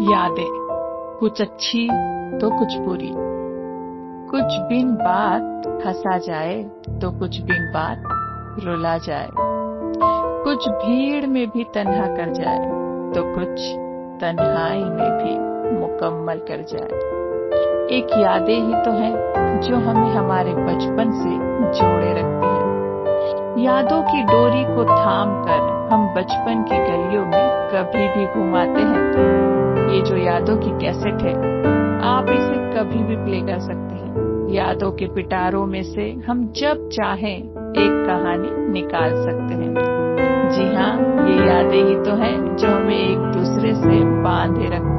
यादें। कुछ अच्छी तो कुछ बुरी। कुछ बिन बात हंसा जाए तो कुछ बिन बात रुला जाए। कुछ भीड़ में भी तन्हा कर जाए तो कुछ तन्हाई में भी मुकम्मल कर जाए। एक यादें ही तो हैं जो हमें हमारे बचपन से जोड़े रखती है। यादों की डोरी को थाम कर हम बचपन की गलियों में कभी भी घुमाते हैं यादों की कैसेट है। आप इसे कभी भी प्ले कर सकते हैं। यादों के पिटारों में से हम जब चाहें एक कहानी निकाल सकते हैं। जी हाँ ये यादें ही तो हैं जो हमें एक दूसरे से बांधे रखती